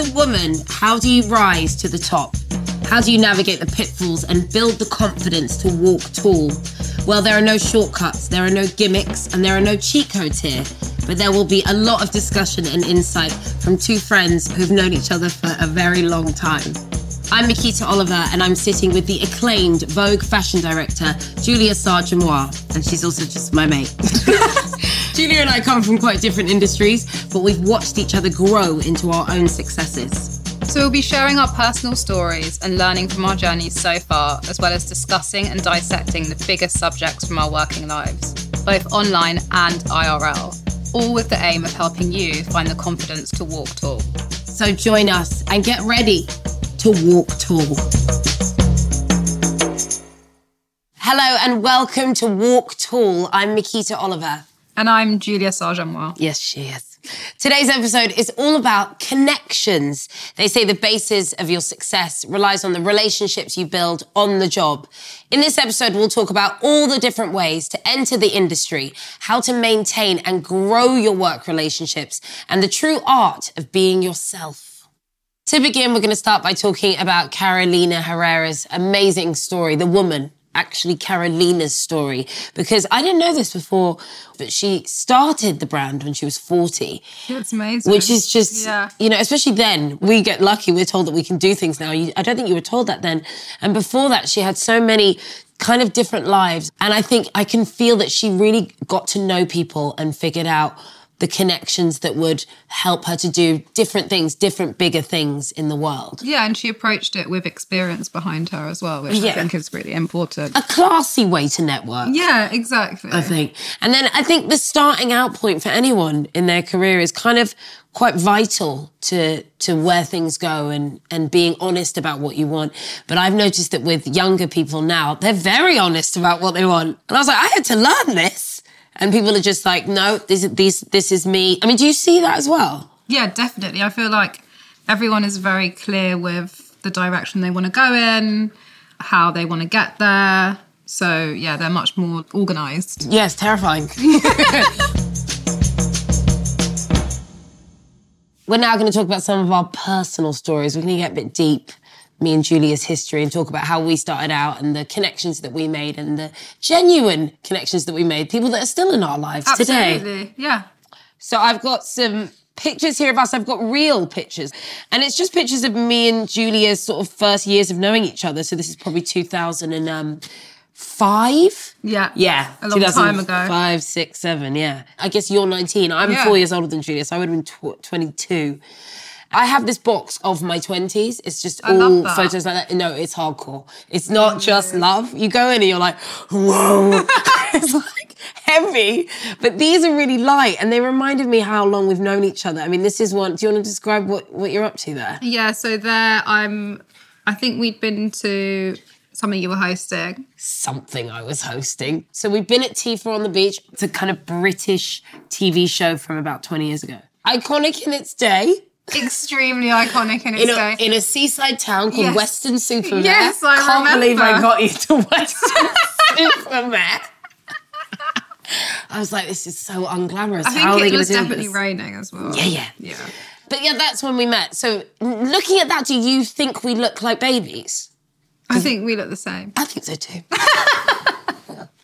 a woman, how do you rise to the top? How do you navigate the pitfalls and build the confidence to walk tall? Well, there are no shortcuts, there are no gimmicks, and there are no cheat codes here. But there will be a lot of discussion and insight from two friends who've known each other for a very long time. I'm Miquita Oliver, and I'm sitting with the acclaimed Vogue fashion director, Julia Sarr-Jamois, and she's also just my mate. Julia and I come from quite different industries, but we've watched each other grow into our own successes. So we'll be sharing our personal stories and learning from our journeys so far, as well as discussing and dissecting the biggest subjects from our working lives, both online and IRL, all with the aim of helping you find the confidence to walk tall. So join us and get ready to walk tall. Hello and welcome to Walk Tall. I'm Miquita Oliver. And I'm Julia Sarr-Jamois. Yes, she is. Today's episode is all about connections. They say the basis of your success relies on the relationships you build on the job. In this episode, we'll talk about all the different ways to enter the industry, how to maintain and grow your work relationships, and the true art of being yourself. To begin, we're going to start by talking about Carolina Herrera's amazing story, The Woman, actually Carolina's story because I didn't know this before, but she started the brand when she was 40. That's amazing. Which is just, yeah. you know, especially then, we get lucky, we're told that we can do things now. I don't think you were told that then. And before that, she had so many kind of different lives. And I think I can feel that she really got to know people and figured out the connections that would help her to do different things, different bigger things in the world. Yeah, and she approached it with experience behind her as well, which yeah. I think is really important. A classy way to network. Yeah, exactly. I think. And then I think the starting out point for anyone in their career is kind of quite vital to to where things go and and being honest about what you want. But I've noticed that with younger people now, they're very honest about what they want. And I was like, I had to learn this and people are just like, no, this is this this is me. I mean, do you see that as well? Yeah, definitely. I feel like everyone is very clear with the direction they want to go in, how they want to get there. So yeah, they're much more organized. Yes, terrifying. We're now going to talk about some of our personal stories. We're going to get a bit deep me and Julia's history and talk about how we started out and the connections that we made and the genuine connections that we made, people that are still in our lives today. Absolutely. today. Yeah. So I've got some pictures here of us. I've got real pictures. And it's just pictures of me and Julia's sort of first years of knowing each other. So this is probably 2005. Yeah. Yeah. A long time ago. Five, six, seven. Yeah. I guess you're 19. I'm yeah. four years older than Julia. So I would have been tw- 22. I have this box of my 20s. It's just I all photos like that. No, it's hardcore. It's not oh, just love. You go in and you're like, whoa. it's like heavy. But these are really light and they reminded me how long we've known each other. I mean, this is one. Do you want to describe what, what you're up to there? Yeah, so there I'm, I think we'd been to something you were hosting. Something I was hosting. So we've been at T4 on the beach. It's a kind of British TV show from about 20 years ago. Iconic in its day extremely iconic in its in a, day. In a seaside town called yes. Weston-super-Mare. Yes, I Can't remember. believe I got you to Weston-super-Mare. I was like, this is so unglamorous. I think How it was definitely raining as well. Yeah, yeah. Yeah. But yeah, that's when we met. So looking at that, do you think we look like babies? I think we look the same. I think so too.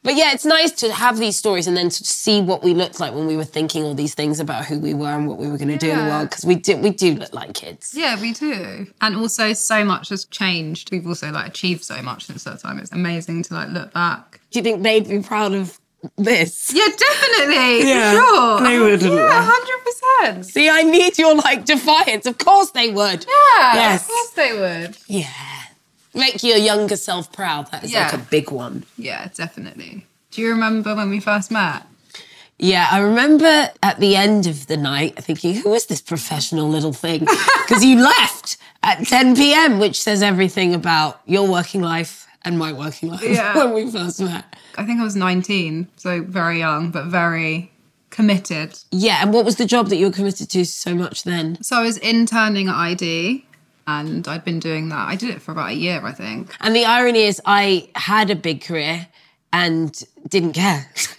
But yeah, it's nice to have these stories and then to see what we looked like when we were thinking all these things about who we were and what we were going to do in the world because we do we do look like kids. Yeah, we do. And also so much has changed. We've also like achieved so much since that time. It's amazing to like look back. Do you think they'd be proud of this? Yeah, definitely. Yeah, sure. They would. Yeah, hundred percent. See, I need your like defiance. Of course they would. Yeah. Yes. Of course they would. Yeah. Make your younger self proud. That is yeah. like a big one. Yeah, definitely. Do you remember when we first met? Yeah, I remember at the end of the night thinking, who is this professional little thing? Because you left at 10 p.m., which says everything about your working life and my working life yeah. when we first met. I think I was 19, so very young, but very committed. Yeah, and what was the job that you were committed to so much then? So I was interning at i-D and I'd been doing that. I did it for about a year, I think. And the irony is, I had a big career and didn't care.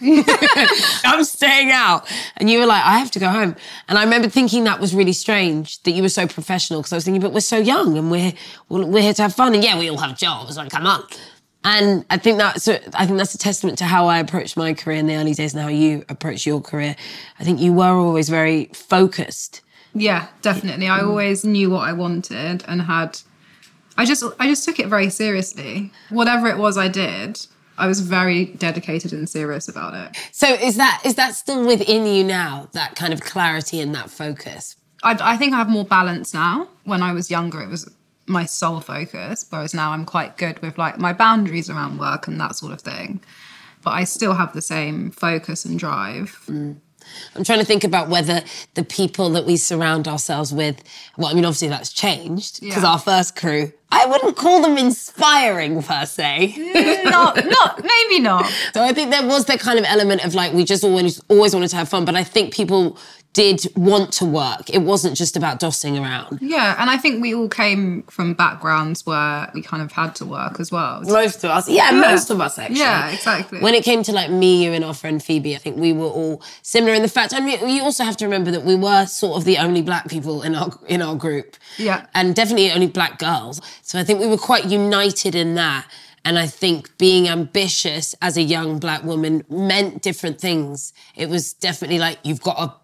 I'm staying out. And you were like, I have to go home. And I remember thinking that was really strange that you were so professional because I was thinking, but we're so young and we're, we're here to have fun. And yeah, we all have jobs. Like, come on. And I think that's a, I think that's a testament to how I approached my career in the early days and how you approach your career. I think you were always very focused. Yeah, definitely. I always knew what I wanted and had I just I just took it very seriously. Whatever it was I did, I was very dedicated and serious about it. So is that is that still within you now? That kind of clarity and that focus. I, I think I have more balance now. When I was younger, it was my sole focus, whereas now I'm quite good with like my boundaries around work and that sort of thing. But I still have the same focus and drive. Mm. I'm trying to think about whether the people that we surround ourselves with, well, I mean, obviously that's changed because yeah. our first crew, I wouldn't call them inspiring per se. Mm, not, not, maybe not. So I think there was that kind of element of like, we just always, always wanted to have fun. But I think people did want to work. It wasn't just about dossing around. Yeah, and I think we all came from backgrounds where we kind of had to work as well. Most of us, yeah, yeah. most of us actually. Yeah, exactly. When it came to like me, you, and our friend Phoebe, I think we were all similar in the fact. I mean, you also have to remember that we were sort of the only black people in our in our group. Yeah, and definitely only black girls. So I think we were quite united in that. And I think being ambitious as a young black woman meant different things. It was definitely like you've got to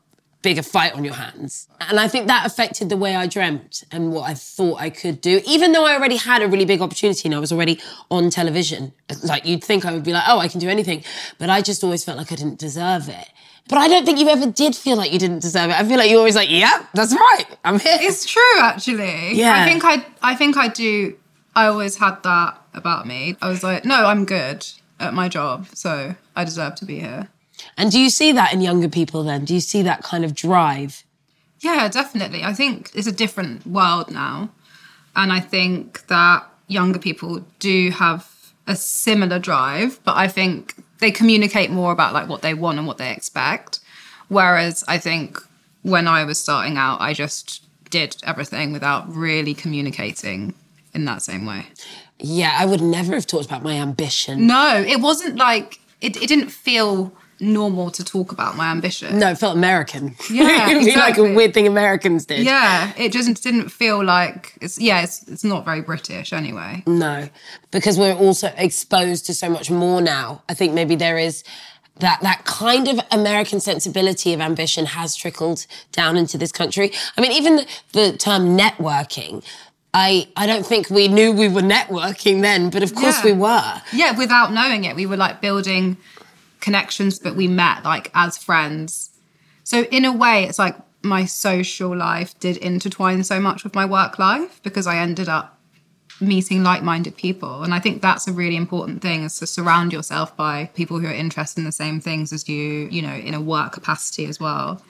bigger fight on your hands. And I think that affected the way I dreamt and what I thought I could do, even though I already had a really big opportunity and I was already on television. Like you'd think I would be like, oh, I can do anything. But I just always felt like I didn't deserve it. But I don't think you ever did feel like you didn't deserve it. I feel like you always like, yeah, that's right. I'm here. It's true, actually. Yeah. I think I, I think I do. I always had that about me. I was like, no, I'm good at my job, so I deserve to be here. And do you see that in younger people then? Do you see that kind of drive? Yeah, definitely. I think it's a different world now. And I think that younger people do have a similar drive, but I think they communicate more about like what they want and what they expect. Whereas I think when I was starting out, I just did everything without really communicating in that same way. Yeah, I would never have talked about my ambition. No, it wasn't like it, it didn't feel normal to talk about my ambition. No, it felt American. Yeah, It'd exactly. like a weird thing Americans did. Yeah, it just didn't feel like it's. Yeah, it's it's not very British anyway. No, because we're also exposed to so much more now. I think maybe there is that that kind of American sensibility of ambition has trickled down into this country. I mean, even the, the term networking. I, I don't think we knew we were networking then, but of course yeah. we were. Yeah, without knowing it, we were like building connections, but we met like as friends. So in a way, it's like my social life did intertwine so much with my work life because I ended up meeting like-minded people. And i think that's a really important thing is to surround yourself by people who are interested in the same things as you you know in a work capacity as well.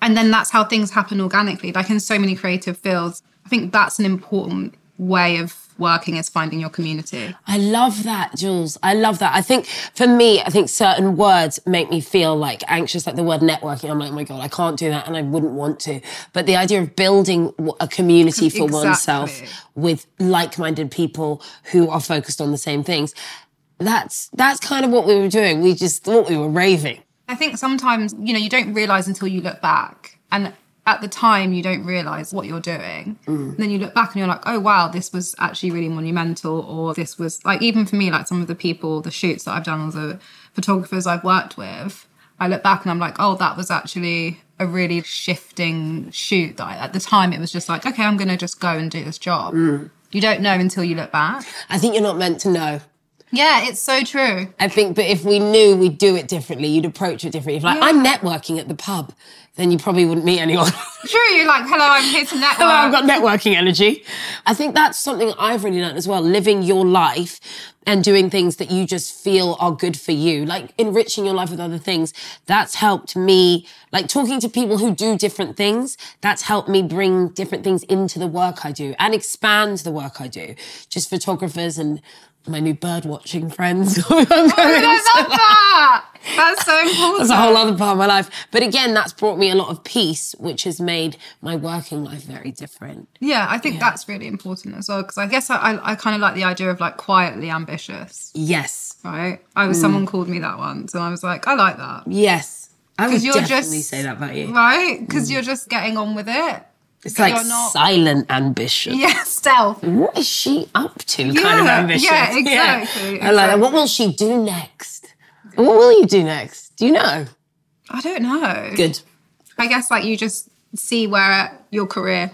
And then that's how things happen organically like in so many creative fields. I think that's an important way of working is finding your community. I love that, Jules. I love that. I think for me, I think certain words make me feel like anxious, like the word networking. I'm like, oh my God, I can't do that and I wouldn't want to. But the idea of building a community for exactly. oneself with like minded people who are focused on the same things. That's that's kind of what we were doing. We just thought we were raving. I think sometimes, you know, you don't realize until you look back. And at the time you don't realize what you're doing mm. then you look back and you're like oh wow this was actually really monumental or this was like even for me like some of the people the shoots that i've done or the photographers i've worked with i look back and i'm like oh that was actually a really shifting shoot that I, at the time it was just like okay i'm gonna just go and do this job mm. you don't know until you look back i think you're not meant to know yeah, it's so true. I think, but if we knew we'd do it differently, you'd approach it differently. If like, yeah. I'm networking at the pub, then you probably wouldn't meet anyone. True, you're like, hello, I'm here to network. hello, I've got networking energy. I think that's something I've really learned as well, living your life and doing things that you just feel are good for you, like enriching your life with other things. That's helped me, like talking to people who do different things, that's helped me bring different things into the work I do and expand the work I do. Just photographers and my new bird watching friends. Oh, going I love that. That's so important. That's a whole other part of my life. But again, that's brought me a lot of peace, which has made my working life very different. Yeah, I think that's really important as well because I guess I, I, I kind of like the idea of like quietly ambitious, Yes. right? I was mm. someone called me that once, and I was like, I like that, Yes. I would you're definitely just- say that about you. right? Because mm. you're just getting on with it. It's like not- silent ambition. Yeah, stealth. What is she up to? kind of Yeah, ambitious. yeah, exactly, I like that. What will she do next? What will you do next? Do you know? I don't know. Good. I guess like you just see where your career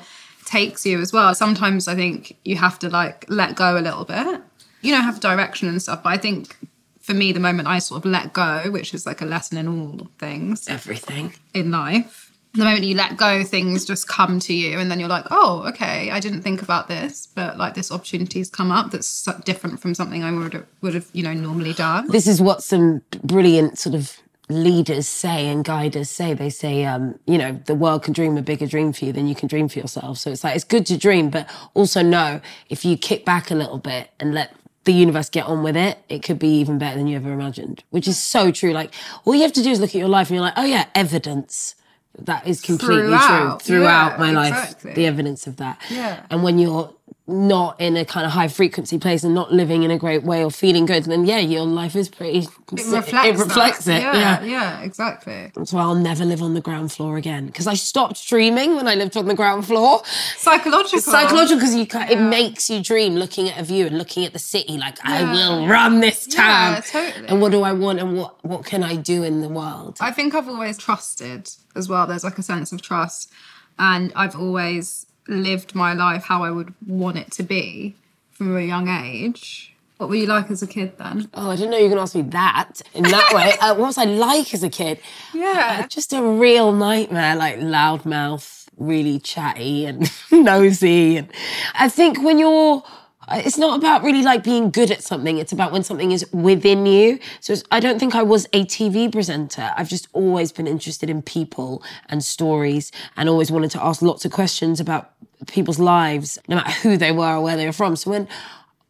takes you as well. Sometimes I think you have to like let go a little bit. You know, have direction and stuff. But I think for me, the moment I sort of let go, which is like a lesson in all things Everything. in life, the moment you let go, things just come to you, and then you're like, oh, okay, I didn't think about this, but like this opportunity's come up that's different from something I would have, would have, you know, normally done. This is what some brilliant sort of leaders say and guiders say. They say, um, you know, the world can dream a bigger dream for you than you can dream for yourself. So it's like, it's good to dream, but also know if you kick back a little bit and let the universe get on with it, it could be even better than you ever imagined, which is so true. Like, all you have to do is look at your life and you're like, oh yeah, evidence. That is completely Throughout. true throughout Yeah, my life. exactly. The evidence of that. Yeah. And when you're not in a kind of high frequency place and not living in a great way or feeling good, then yeah, your life is pretty. It reflects, It reflects it. Yeah, Yeah. yeah, exactly. That's why I'll never live on the ground floor again because I stopped dreaming when I lived on the ground floor. Psychological. It's psychological because you ca it makes you dream looking at a view and looking at the city like I will run this town. Yeah, totally. And what do I want and what what can I do in the world? I think I've always trusted as well. There's like a sense of trust. And I've always lived my life how I would want it to be from a young age. What were you like as a kid then? Oh, I didn't know you were going to ask me that in that way. Uh, what was I like as a kid? Yeah. Uh, just a real nightmare, like loudmouth, really chatty and nosy. And I think when you're, Uh, it's not about really like being good at something. It's about when something is within you. So it's, I don't think I was a TV presenter. I've just always been interested in people and stories and always wanted to ask lots of questions about people's lives, no matter who they were or where they were from. So when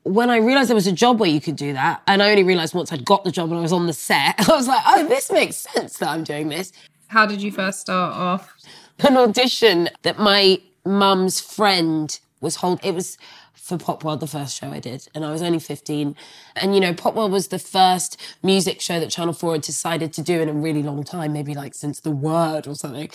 when I realized there was a job where you could do that, and I only realized once I'd got the job and I was on the set, I was like, oh, this makes sense that I'm doing this. How did you first start off? An audition that my mum's friend was holding, it was for Popworld, the first show I did, and I was only 15. And you know, Popworld was the first music show that Channel 4 had decided to do in a really long time, maybe like since The Word or something.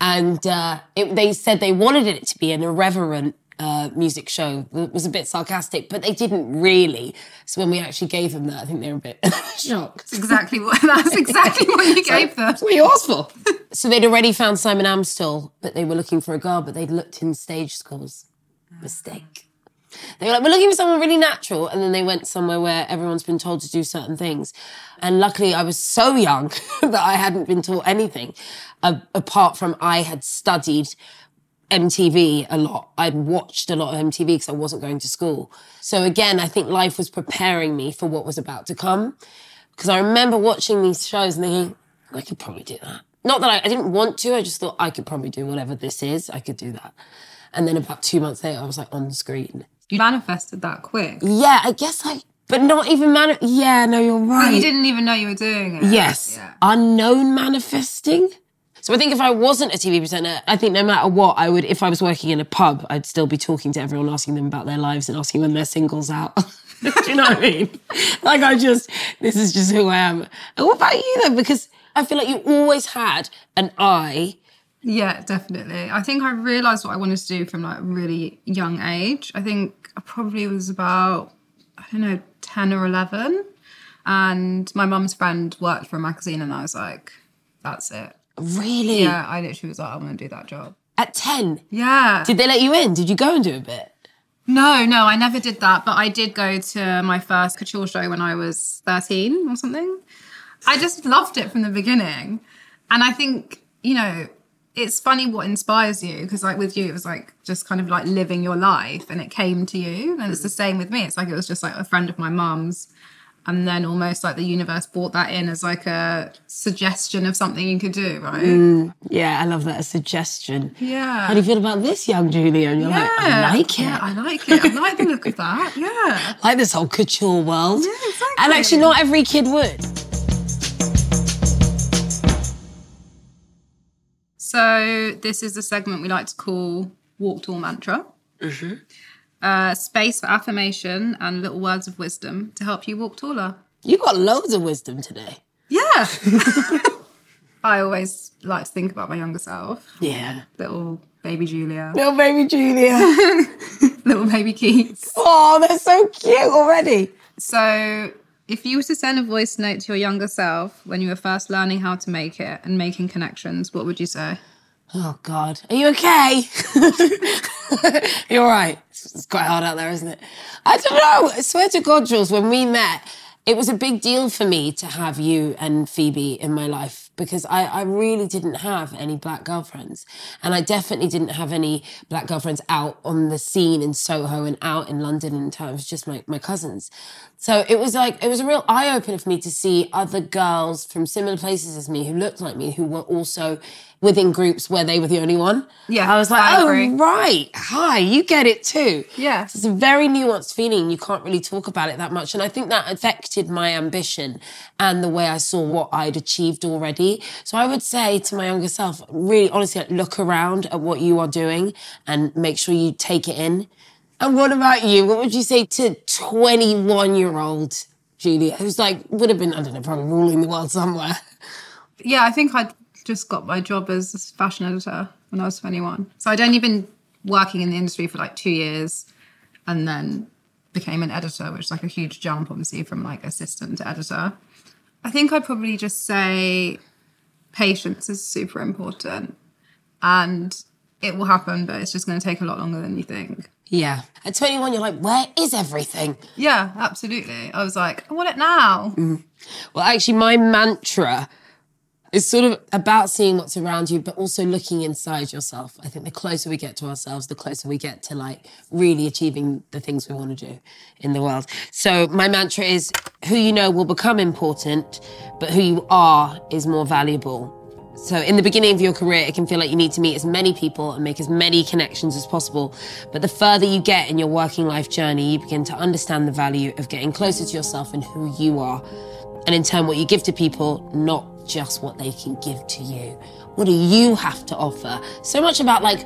And uh, it, they said they wanted it to be an irreverent uh, music show. It was a bit sarcastic, but they didn't really. So when we actually gave them that, I think they were a bit shocked. Exactly what that's exactly what you gave them. That's what you asked for. so they'd already found Simon Amstell, but they were looking for a girl, but they'd looked in stage schools. Mistake. They were like, we're looking for someone really natural. And then they went somewhere where everyone's been told to do certain things. And luckily, I was so young that I hadn't been taught anything uh, apart from I had studied MTV a lot. I'd watched a lot of MTV because I wasn't going to school. So again, I think life was preparing me for what was about to come. Because I remember watching these shows and thinking, I could probably do that. Not that I, I didn't want to, I just thought I could probably do whatever this is. I could do that. And then about two months later, I was like on the screen. You manifested that quick. Yeah, I guess I, but not even man. Yeah, no, you're right. You didn't even know you were doing it. Yes. Yeah. Unknown manifesting. So I think if I wasn't a TV presenter, I think no matter what, I would, if I was working in a pub, I'd still be talking to everyone, asking them about their lives and asking when their singles out. Do you know what I mean? Like I just, this is just who I am. And what about you though? Because I feel like you always had an eye. Yeah, definitely. I think I realised what I wanted to do from like a really young age. I think I probably was about, I don't know, 10 or 11. And my mum's friend worked for a magazine and I was like, that's it. Really? Yeah, I literally was like, I want to do that job. At 10. Yeah. Did they let you in? Did you go and do a bit? No, no, I never did that. But I did go to my first couture show when I was 13 or something. I just loved it from the beginning. And I think, you know, it's funny what inspires you because, like, with you, it was like just kind of like living your life and it came to you. And it's the same with me. It's like it was just like a friend of my mum's and then almost like the universe brought that in as like a suggestion of something you could do, right? Mm. Yeah, I love that a suggestion. Yeah. How do you feel about this, young Julia? And you're like, I like it. Yeah, I like it. I like the look of that. Yeah. Like this whole couture world. Yeah, exactly. And actually, not every kid would. So this is the segment we like to call Walk Tall Mantra. Uh, space for affirmation and little words of wisdom to help you walk taller. You got loads of wisdom today. Yeah. I always like to think about my younger self, Yeah. little baby Julia, Little baby Julia. little baby Keats. oh, they're so cute already. So, if you were to send a voice note to your younger self when you were first learning how to make it and making connections, what would you say? Oh God, are you okay? You're right. It's quite hard out there, isn't it? I don't know. I swear to God, Jules, when we met, it was a big deal for me to have you and Phoebe in my life because I, I really didn't have any black girlfriends. And I definitely didn't have any black girlfriends out on the scene in Soho and out in London in terms of just my, my cousins. So it was like, it was a real eye opener for me to see other girls from similar places as me who looked like me, who were also within groups where they were the only one. Yeah, I was like, I oh, right. Hi, you get it too. Yeah. It's a very nuanced feeling. You can't really talk about it that much. And I think that affected my ambition and the way I saw what I'd achieved already. So I would say to my younger self, really honestly, like, look around at what you are doing and make sure you take it in. And what about you? What would you say to 21 year old Julia, who's like, would have been, I don't know, probably ruling the world somewhere? Yeah, I think I'd just got my job as a fashion editor when I was 21. So I'd only been working in the industry for like two years and then became an editor, which is like a huge jump, obviously, from like assistant to editor. I think I'd probably just say patience is super important and it will happen, but it's just going to take a lot longer than you think. Yeah. At 21, you're like, where is everything? Yeah, absolutely. I was like, I want it now. Mm. Well, actually, my mantra is sort of about seeing what's around you, but also looking inside yourself. I think the closer we get to ourselves, the closer we get to like really achieving the things we want to do in the world. So my mantra is who you know will become important, but who you are is more valuable. So in the beginning of your career, it can feel like you need to meet as many people and make as many connections as possible. But the further you get in your working life journey, you begin to understand the value of getting closer to yourself and who you are. And in turn, what you give to people, not just what they can give to you. What do you have to offer? So much about like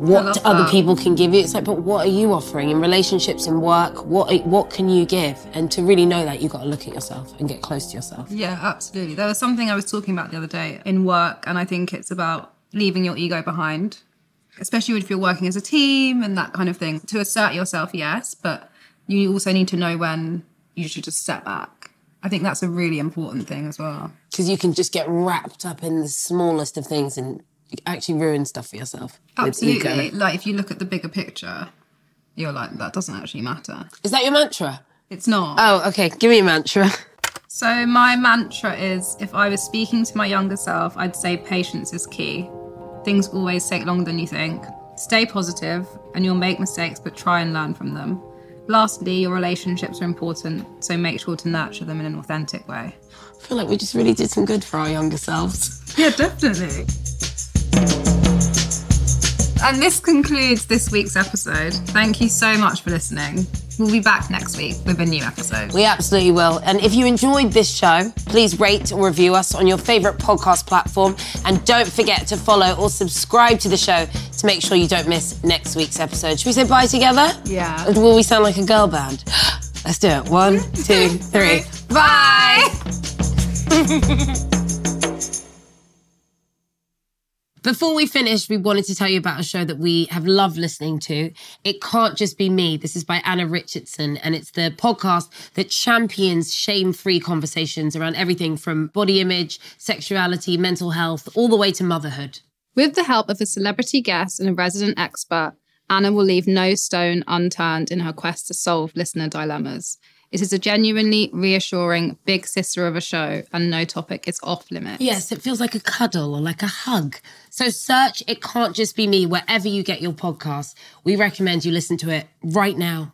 what other that. people can give you. It's like, but what are you offering in relationships and work? What what can you give? And to really know that, you've got to look at yourself and get close to yourself. Yeah, absolutely. There was something I was talking about the other day in work, and I think it's about leaving your ego behind, especially if you're working as a team and that kind of thing. To assert yourself, yes, but you also need to know when you should just step back. I think that's a really important thing as well. Because you can just get wrapped up in the smallest of things and actually ruin stuff for yourself. Absolutely. Like if you look at the bigger picture, you're like, that doesn't actually matter. Is that your mantra? It's not. Oh, okay. Give me a mantra. So my mantra is if I was speaking to my younger self, I'd say patience is key. Things always take longer than you think. Stay positive and you'll make mistakes, but try and learn from them. Lastly, your relationships are important, so make sure to nurture them in an authentic way. I feel like we just really did some good for our younger selves. Yeah, definitely. And this concludes this week's episode. Thank you so much for listening. We'll be back next week with a new episode. We absolutely will. And if you enjoyed this show, please rate or review us on your favourite podcast platform. And don't forget to follow or subscribe to the show to make sure you don't miss next week's episode. Should we say bye together? Yeah. Or will we sound like a girl band? Let's do it. One, two, three. Bye. Before we finish, we wanted to tell you about a show that we have loved listening to. It can't just be me. This is by Anna Richardson, and it's the podcast that champions shame free conversations around everything from body image, sexuality, mental health, all the way to motherhood. With the help of a celebrity guest and a resident expert, Anna will leave no stone unturned in her quest to solve listener dilemmas. It is a genuinely reassuring big sister of a show, and no topic is off limits. Yes, it feels like a cuddle or like a hug. So search It Can't Just Be Me wherever you get your podcast. We recommend you listen to it right now.